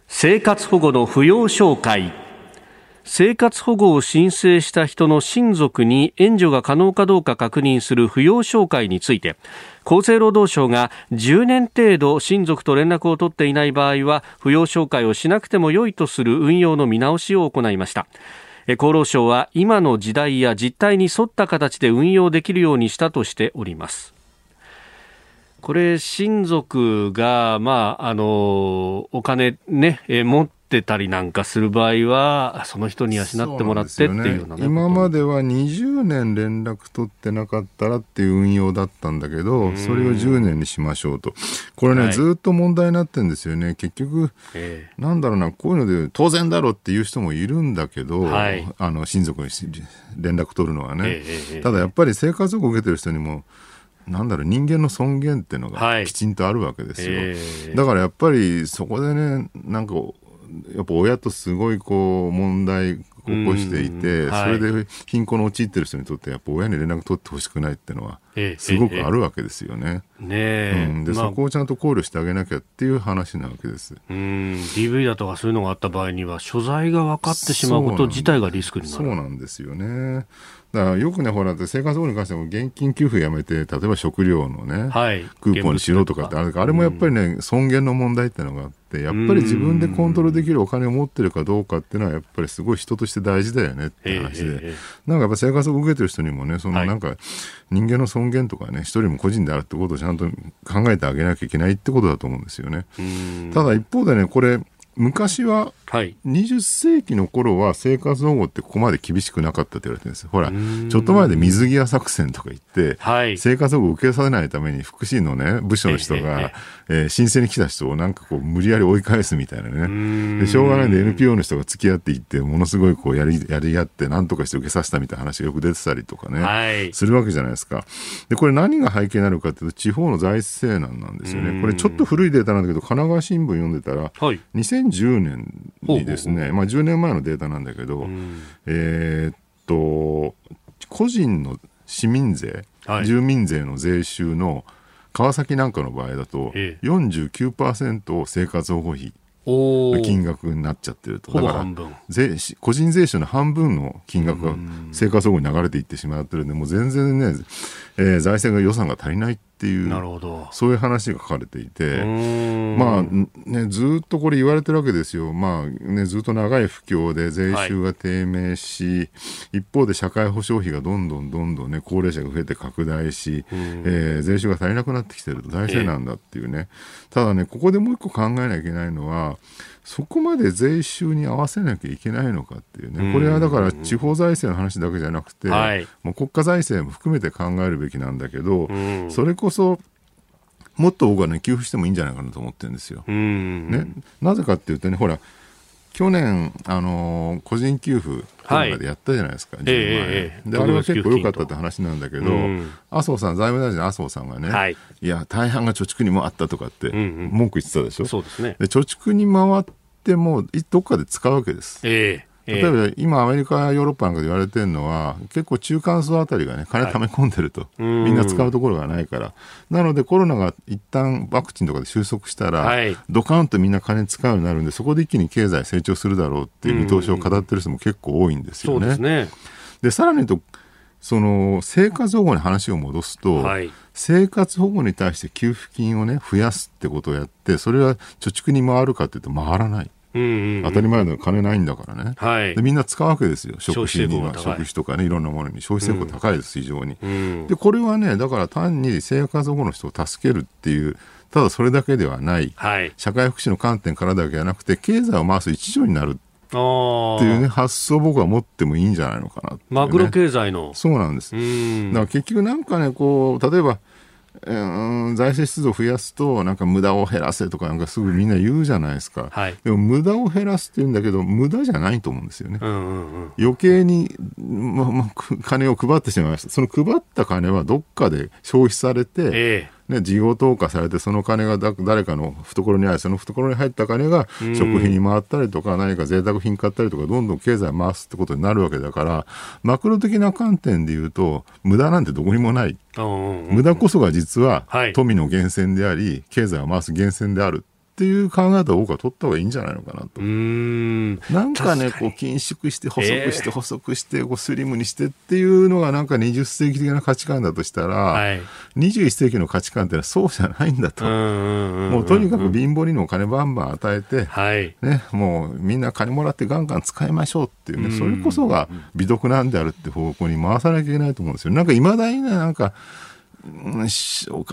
S1: 生活保護の扶養紹介生活保護を申請した人の親族に援助が可能かどうか確認する扶養照会について厚生労働省が10年程度親族と連絡を取っていない場合は扶養照会をしなくても良いとする運用の見直しを行いました。厚労省は今の時代や実態に沿った形で運用できるようにしたとしております。これ親族が、まあ、あのお金ね、え持ってたりなんかする場合は、その人に養ってもらってっていうような、
S3: ね、今までは20年連絡取ってなかったらっていう運用だったんだけど、それを10年にしましょうと。これね、はい、ずっと問題になってるんですよね。結局、えー、なんだろうな、こういうので当然だろうっていう人もいるんだけど、はい、あの、親族に連絡取るのはね。えー、ただやっぱり生活保護を受けてる人にも、なんだろう人間の尊厳っていうのがきちんとあるわけですよ、はいえ。ー、だからやっぱりそこでねなんかやっぱ親とすごいこう問題起こしていて、はい、それで貧困に陥ってる人にとってやっぱ親に連絡取ってほしくないっていうのはすごくあるわけですよね。ねうん、で、まあ、そこをちゃんと考慮してあげなきゃっていう話なわけです。
S1: うん。DV だとかそういうのがあった場合には所在が分かってしまうこと自体がリスクになる。
S3: そうなんですよね。だからよくね、ほら、生活保護に関しても現金給付やめて、例えば食料のね、はい、クーポンにしろとかってあるあれもやっぱりね、尊厳の問題っていうのがあって、やっぱり自分でコントロールできるお金を持ってるかどうかっていうのは、やっぱりすごい人として大事だよねって話で、なんかやっぱ生活保護受けてる人にもね、そのなんか、人間の尊厳とかね、一人も個人であるってことをちゃんと考えてあげなきゃいけないってことだと思うんですよね。ただ一方でね、これ、昔は、20世紀の頃は生活保護ってここまで厳しくなかったって言われてるんですよ。ほら、ちょっと前で水際作戦とか言って、はい、生活保護を受けさせないために福祉のね、部署の人が、えー、申請に来た人をなんかこう無理やり追い返すみたいなね。で、しょうがないんで NPO の人が付き合っていって、ものすごいこうやり、やり合って何とかして受けさせたみたいな話がよく出てたりとかね、はい、するわけじゃないですか。で、これ何が背景になるかっていうと、地方の財政難なんですよね。これちょっと古いデータなんだけど、神奈川新聞読んでたら、はい、2010年にですね、まあ、10年前のデータなんだけど、えー、っと個人の市民税、はい、住民税の税収の川崎なんかの場合だと、49%を生活保護費金額になっちゃってると。だから税個人税収の半分の金額が生活保護に流れていってしまってるんでもう全然ね、えー、財政が予算が足りないっていうなるほど。そういう話が書かれていてまあねずっとこれ言われてるわけですよ。まあねずっと長い不況で税収が低迷し、はい、一方で社会保障費がどんどんどんどんね高齢者が増えて拡大し、えー、税収が足りなくなってきてると財政なんだっていうね、えー、ただねここでもう一個考えなきゃいけないのはそこまで税収に合わせなきゃいけないのかっていうね、これはだから地方財政の話だけじゃなくて、はい、もう国家財政も含めて考えるべきなんだけど、それこそ、もっと僕はね、給付してもいいんじゃないかなと思ってるんですよ。ね、なぜかっていうとね、ほら、去年、あのー、個人給付とかでやったじゃないですか、はい、えー、であれは結構良かったって話なんだけど、麻生さん、財務大臣の麻生さんがね、はい、いや、大半が貯蓄に回ったとかって文句言ってたでしょ、うんうん、そうですね、で貯蓄に回っても、どっかで使うわけです。えー例えば今、アメリカ、ヨーロッパなんかで言われてるのは、結構中間層あたりがね、金貯め込んでると、はい、みんな使うところがないから、なのでコロナが一旦ワクチンとかで収束したら、はい、ドカンとみんな金使うようになるんで、そこで一気に経済成長するだろうっていう見通しを語ってる人も結構多いんですよね。ね。でさらに言うとその生活保護に話を戻すと、はい、生活保護に対して給付金をね増やすってことをやってそれは貯蓄に回るかっていうと回らない。うんうんうん、当たり前だ金ないんだからね、はい、でみんな使うわけですよ。食費には。食費とかねいろんなものに。消費成功高いです、非常に、うん、でこれはねだから単に生活保護の人を助けるっていうただそれだけではない、はい、社会福祉の観点からだけじゃなくて経済を回す一助になるっっていうね、発想僕は持ってもいいんじゃないのかな、ね、
S1: マクロ経済の。
S3: そうなんです。だから結局なんかね、こう、例えば、うん、財政出動を増やすと、なんか無駄を減らせとか、なんかすぐみんな言うじゃないですか。はい、でも無駄を減らすって言うんだけど、無駄じゃないと思うんですよね。うんうんうん、余計に、まま、金を配ってしまいました。その配った金はどっかで消費されて、えね、事業投下されて、その金が誰かの懐にあり、その懐に入った金が食費に回ったりとか、何か贅沢品買ったりとか、どんどん経済回すってことになるわけだから、マクロ的な観点で言うと、無駄なんてどこにもない。無駄こそが実は富の源泉であり、経済を回す源泉であるっていう考え方を僕は取った方がいいんじゃないのかなと。うんなんかね、こう、緊縮して、細くして、細くして、こう、スリムにしてっていうのがなんか20世紀的な価値観だとしたら、はい、21世紀の価値観ってのはそうじゃないんだと。もうとにかく貧乏にも金バンバン与えて、はい、ね、もうみんな金もらってガンガン使いましょうっていうね、それこそが美徳なんであるって方向に回さなきゃいけないと思うんですよ。なんか未だにね、なんか、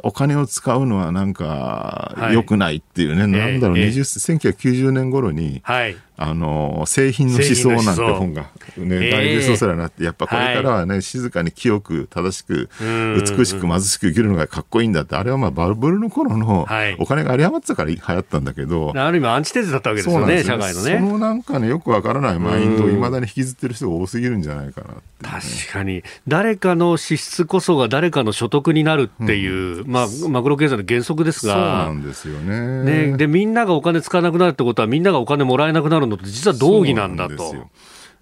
S3: お金を使うのはなんか良くないっていうね、はい、なんだろう、えー、1990年頃に、はい、あの製品の思想なんて本が、ね、大ベストセラーになって、やっぱこれからはね、静かに清く正しく美しく貧しく生きるのがかっこいいんだってあれはまあバブルの頃のお金が有り余ってたから流行ったんだけど、
S1: ある意味アンチテーゼだったわけですよね社会のね。
S3: そのなんかねよくわからないマインドをいまだに引きずってる人が多すぎるんじゃないかな、ね、
S1: 確かに。誰かの支出こそが誰かの所得になるっていう、うん、まあマクロ経済の原則ですが。
S3: そうなんですよね。
S1: ねでみんながお金使わなくなるってことはみんながお金もらえなくなるのって実は道義なんだと。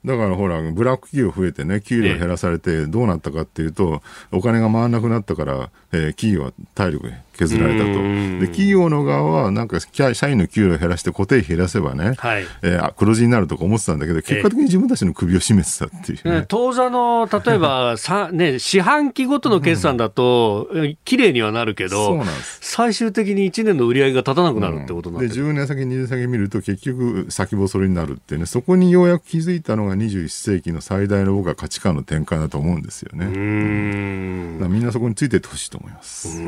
S3: だからほら、ブラック企業増えてね、給料減らされて、どうなったかっていうと、お金が回らなくなったから、えー、企業は体力削られたと。で、企業の側は、なんか、社員の給料を減らして固定費減らせばね、はい、えー、黒字になるとか思ってたんだけど、結果的に自分たちの首を絞めてたっていう、ね、
S1: 当座の、例えば、さね、四半期ごとの決算だと、綺麗にはなるけど、最終的に1年の売り上げが立たなくなるってことなんで、
S3: うん、で10年先、20年先見ると、結局、先細りになるってね、そこにようやく気づいたのが21世紀の最大の僕は価値観の転換だと思うんですよね。うん。みんなそこについていってほしいと思います。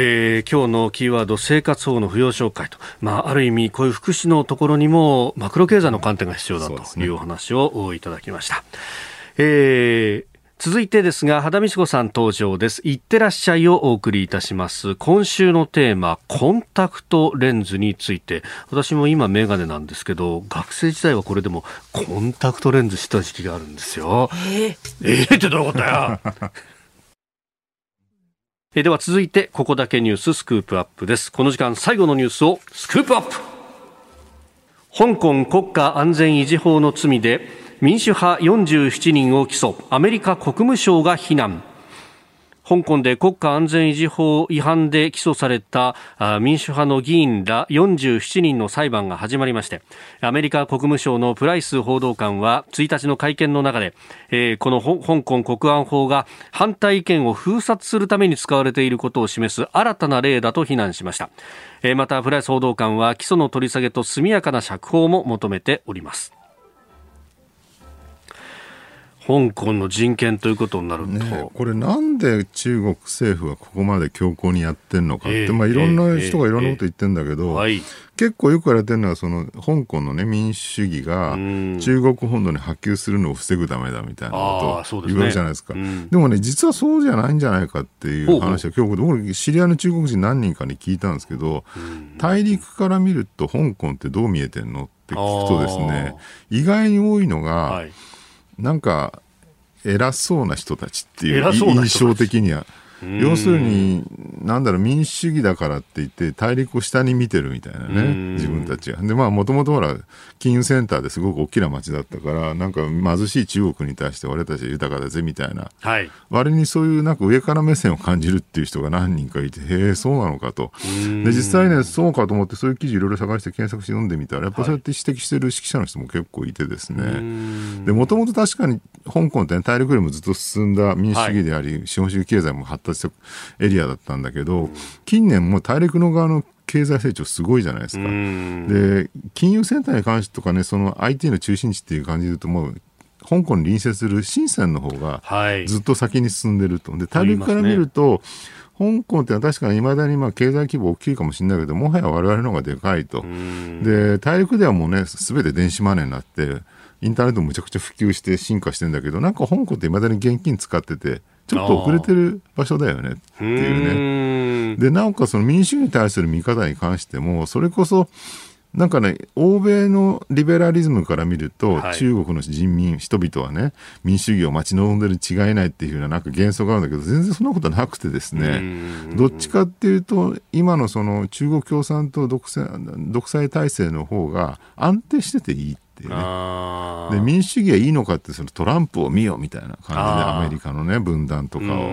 S1: えー、今日のキーワード生活保護の扶養紹介と、まあ、ある意味こういう福祉のところにもマクロ経済の観点が必要だというお話をいただきました。えー続いてですが、肌美子さん登場です。いってらっしゃいをお送りいたします。今週のテーマ、コンタクトレンズについて。私も今メガネなんですけど、学生時代はこれでもコンタクトレンズした時期があるんですよ。えー、えー、ってどういうことやえでは続いて、ここだけニューススクープアップです。この時間最後のニュースをスクープアップ。香港国家安全維持法の罪で民主派47人を起訴。アメリカ国務省が非難。香港で国家安全維持法違反で起訴された民主派の議員ら47人の裁判が始まりましてアメリカ国務省のプライス報道官は1日の会見の中で、この香港国安法が反対意見を封殺するために使われていることを示す新たな例だと非難しました、またプライス報道官は起訴の取り下げと速やかな釈放も求めております。香港の人権ということになると、ね、
S3: これなんで中国政府はここまで強硬にやってるのかって、えー、まあ、いろんな人がいろんなこと言ってるんだけど、えーえーはい、結構よく言われてるのはその香港の、ね、民主主義が中国本土に波及するのを防ぐためだみたいなことを言われるじゃないですか、でね、でもね実はそうじゃないんじゃないかっていう話は今日僕知り合いの中国人何人かに聞いたんですけど大陸から見ると香港ってどう見えてんのって聞くとですね意外に多いのが、はいなんか偉そうな人たちっていう印象的には要するに、なんだろう、民主主義だからって言って、大陸を下に見てるみたいなね、自分たちが。で、まあ、もともとほら、金融センターですごく大きな町だったから、なんか貧しい中国に対して俺たちは豊かだぜみたいな、はい、割にそういうなんか上から目線を感じるっていう人が何人かいて、へえ、そうなのかと。で、実際ね、そうかと思って、そういう記事いろいろ探して検索して読んでみたら、やっぱそうやって指摘してる指揮者の人も結構いてですね、で、もともと確かに香港って、ね、大陸よりもずっと進んだ民主主義であり、はい、資本主義経済も発たエリアだったんだけど、近年も大陸の側の経済成長すごいじゃないですか。で、金融センターに関してとかね、その IT の中心地っていう感じで言うと、もう香港に隣接する深センの方がずっと先に進んでると。で、大陸から見ると、香港ってのは確かにいまだにまあ経済規模大きいかもしれないけど、もはや我々の方がでかいと。で、大陸ではもうね、すべて電子マネーになって、インターネットもむちゃくちゃ普及して進化してんだけど、なんか香港っていまだに現金使ってて、ちょっと遅れてる場所だよねっていうね。で、なおかつその民主主義に対する見方に関しても、それこそ、なんかね、欧米のリベラリズムから見ると、はい、中国の人民、人々はね、民主主義を待ち望んでる違いないっていうようななんか幻想があるんだけど、全然そんなことなくてですね、どっちかっていうと、今のその中国共産党独裁独裁体制の方が安定してていいっていうね。で民主主義はいいのかってそのトランプを見よみたいな感じでアメリカのね分断とかを。あ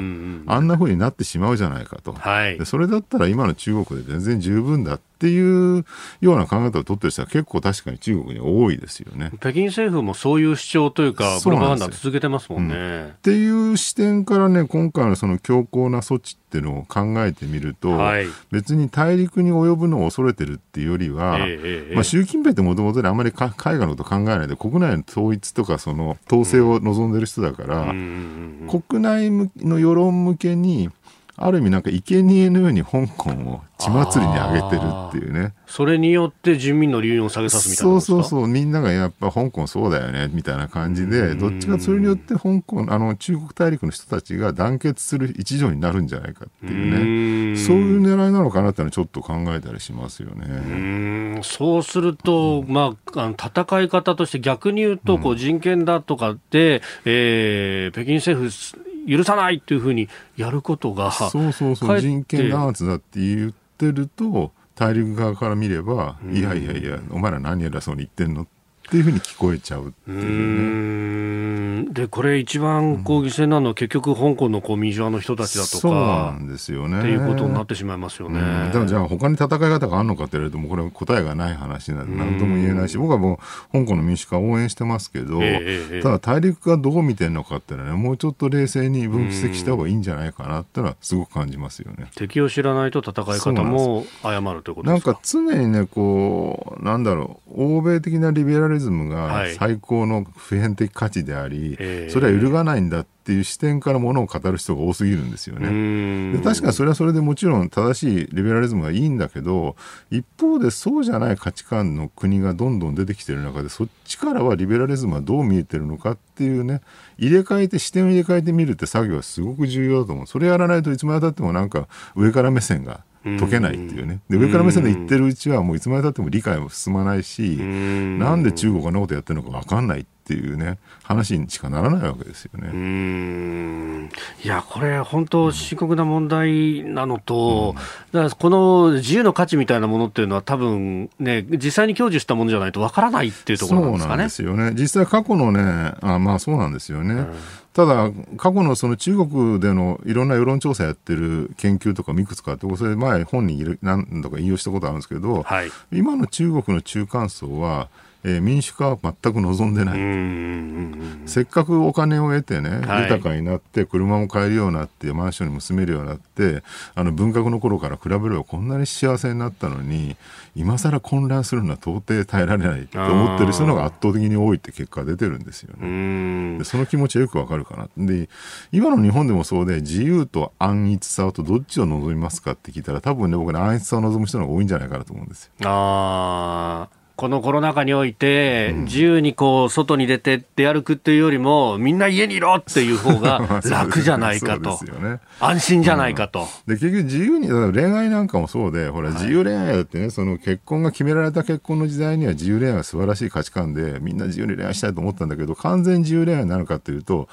S3: んなふうになってしまうじゃないかと、はい、でそれだったら今の中国で全然十分だっていうような考え方を取ってる人は結構確かに中国に多いですよね。
S1: 北京政府もそういう主張というか、プロパガンダ続けてますもんね、うん。
S3: っていう視点からね、今回のその強硬な措置っていうのを考えてみると、はい、別に大陸に及ぶのを恐れてるっていうよりは、えー、まあ、習近平ってもともとあんまり海外のこと考えないで、国内の統一とかその統制を望んでる人だから、うん、国内の世論向けに、ある意味なんか生贄のように香港を血祭りに上げてるっていうね。
S1: それによって人民の流入を下げさすみたいな
S3: そうそうそう、みんながやっぱ香港そうだよね、みたいな感じで、どっちかそれによって香港、あの、中国大陸の人たちが団結する一助になるんじゃないかっていうね。そういう狙いなのかなってのはちょっと考えたりしますよね。
S1: うそうすると、まあ、あの戦い方として逆に言うと、こう人権だとかで、うん、えー、北京政府許さないっていうふうにやることが、
S3: そうそうそう、人権弾圧だって言ってると、大陸側から見れば、いやいやいや、お前ら何やらそうに言ってんのっっていうふうに聞こえちゃうう
S1: ね。で、これ一番こう犠牲なのは結局香港のこう民主派の人たちだとか。
S3: そうなんですよね。
S1: っていうことになってしまいますよね。
S3: だからじゃあ他に戦い方があるのかって言われるともうこれは答えがない話なで何とも言えないし、僕はもう香港の民主化を応援してますけど、えー、ただ大陸がどう見てるのかっていうのはね、もうちょっと冷静に分析した方がいいんじゃないかなってのはすごく感じますよね。
S1: 敵を知らないと戦い方も誤るということ
S3: ですか？なんか常にね、こう、なんだろう、欧米的なリベラリズムが最高の普遍的価値であり、はい、それは揺るがないんだっていう視点からものを語る人が多すぎるんですよね。で確かにそれはそれでもちろん正しいリベラリズムはいいんだけど一方でそうじゃない価値観の国がどんどん出てきてる中でそっちからはリベラリズムはどう見えてるのかっていうね入れ替えて視点を入れ替えてみるって作業はすごく重要だと思う。それやらないといつまでたってもなんか上から目線が解けないっていうね。で、上から目線で言ってるうちはもういつまでたっても理解も進まないし、なんで中国がなことやってるのか分かんないっていうね、話にしかならないわけですよね。
S1: いや、これ本当深刻な問題なのと、うん、だからこの自由の価値みたいなものっていうのは多分ね、実際に享受したものじゃないと分からないっていうところなんですかね。
S3: そうなんですよね。実際過去のね、あまあそうなんですよね。うんただ、過去のその中国でのいろんな世論調査やってる研究とかもいくつかあって、それ前本に何度か引用したことあるんですけど、はい、今の中国の中間層は、えー、民主化は全く望んでない。せっかくお金を得てね、はい、豊かになって、車も買えるようになって、マンションにも住めるようになって、あの文革の頃から比べればこんなに幸せになったのに、今更混乱するのは到底耐えられないと思ってる人の方が圧倒的に多いって結果が出てるんですよね。でその気持ちはよくわかるかな。で、今の日本でもそうで、自由と安逸さとどっちを望みますかって聞いたら、多分ね、僕ね、安逸さを望む人の方が多いんじゃないかなと思うんですよ。
S1: ああ。このコロナ禍において、自由にこう外に出て出歩くっていうよりも、みんな家にいろっていう方が 楽じゃないかと、ね、安心じゃないかと。
S3: で結局、自由に、恋愛なんかもそうで、ほら、自由恋愛だってね、その結婚が決められた結婚の時代には自由恋愛は素晴らしい価値観で、みんな自由に恋愛したいと思ったんだけど、完全自由恋愛になるかっていうと、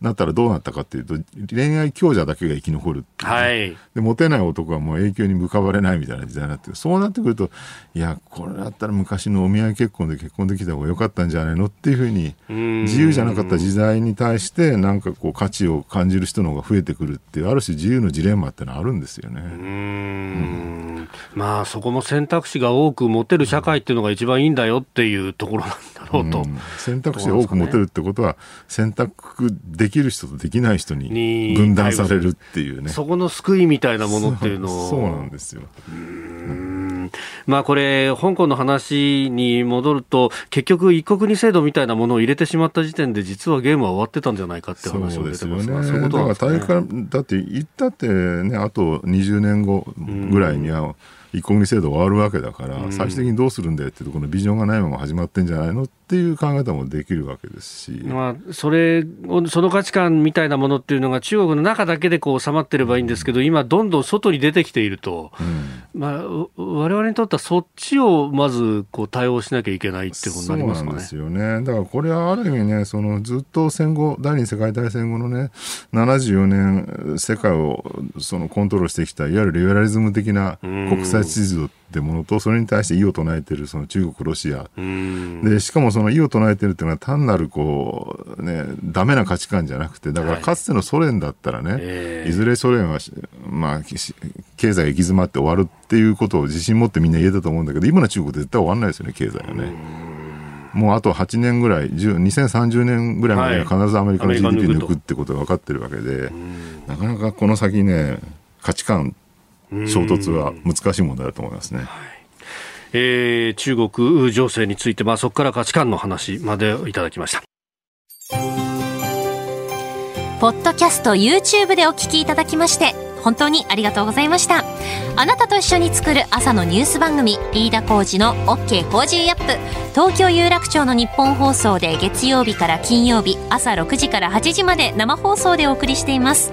S3: なったらどうなったかっていうと、恋愛強者だけが生き残る、ね、はい。で、モテない男はもう影響に向かわれないみたいな時代になってそうなってくると、いや、これだったら昔のお見合い結婚で結婚できた方が良かったんじゃないのっていうふうに、自由じゃなかった時代に対して、なんかこう価値を感じる人の方が増えてくるっていう、ある種自由のジレンマってのはあるんですよね。うん
S1: うんまあ、そこも選択肢が多く持てる社会っていうのが一番いいんだよっていうところなんだろうと。うん、
S3: 選択肢が多く持てるってことは、選択でできる人とできない人に分断されるっていうね。
S1: そこの救いみたいなものっていうの
S3: を。そうなんですよ。
S1: まあこれ、香港の話に戻ると、結局一国二制度みたいなものを入れてしまった時点で、実はゲームは終わってたんじゃないかって話も出てますが、そういうことね。だから
S3: だって言ったってね、あと20年後ぐらいには、一国二制度終わるわけだから、最終的にどうするんだよっていうところのビジョンがないまま始まってんじゃないのっていう考え方もできるわけですし、
S1: まあ、それその価値観みたいなものっていうのが中国の中だけでこう収まってればいいんですけど、今、どんどん外に出てきていると、うん。まあ、我々にとってはそっちをまずこう対応しなきゃいけないってことになりますかね。
S3: ですよね。だからこれはある意味ね、そのずっと戦後、第二次世界大戦後のね、74年、世界をそのコントロールしてきた、いわゆるリベラリズム的な国際秩序ってものと、それに対して異を唱えているその中国、ロシア。で、しかもその異を唱えてるっていうのは単なるこう、ね、ダメな価値観じゃなくて、だからかつてのソ連だったらね、はい、いずれソ連は、まあ、経済が行き詰まって終わるっていうことを自信持ってみんな言えたと思うんだけど、今の中国絶対終わらないですよね、経済はね。もうあと8年ぐらい、2030年ぐらいまでは必ずアメリカの GDP 抜くってことが分かってるわけで、なかなかこの先ね、価値観衝突は難しい問題だと思いますね。
S1: えー、中国情勢について、まあ、そこから価値観の話までいただきました。
S2: ポッドキャスト YouTube でお聞きいただきまして本当にありがとうございました。あなたと一緒に作る朝のニュース番組飯田浩二の OK コージーアップ。東京有楽町の日本放送で月曜日から金曜日朝6時から8時まで生放送でお送りしています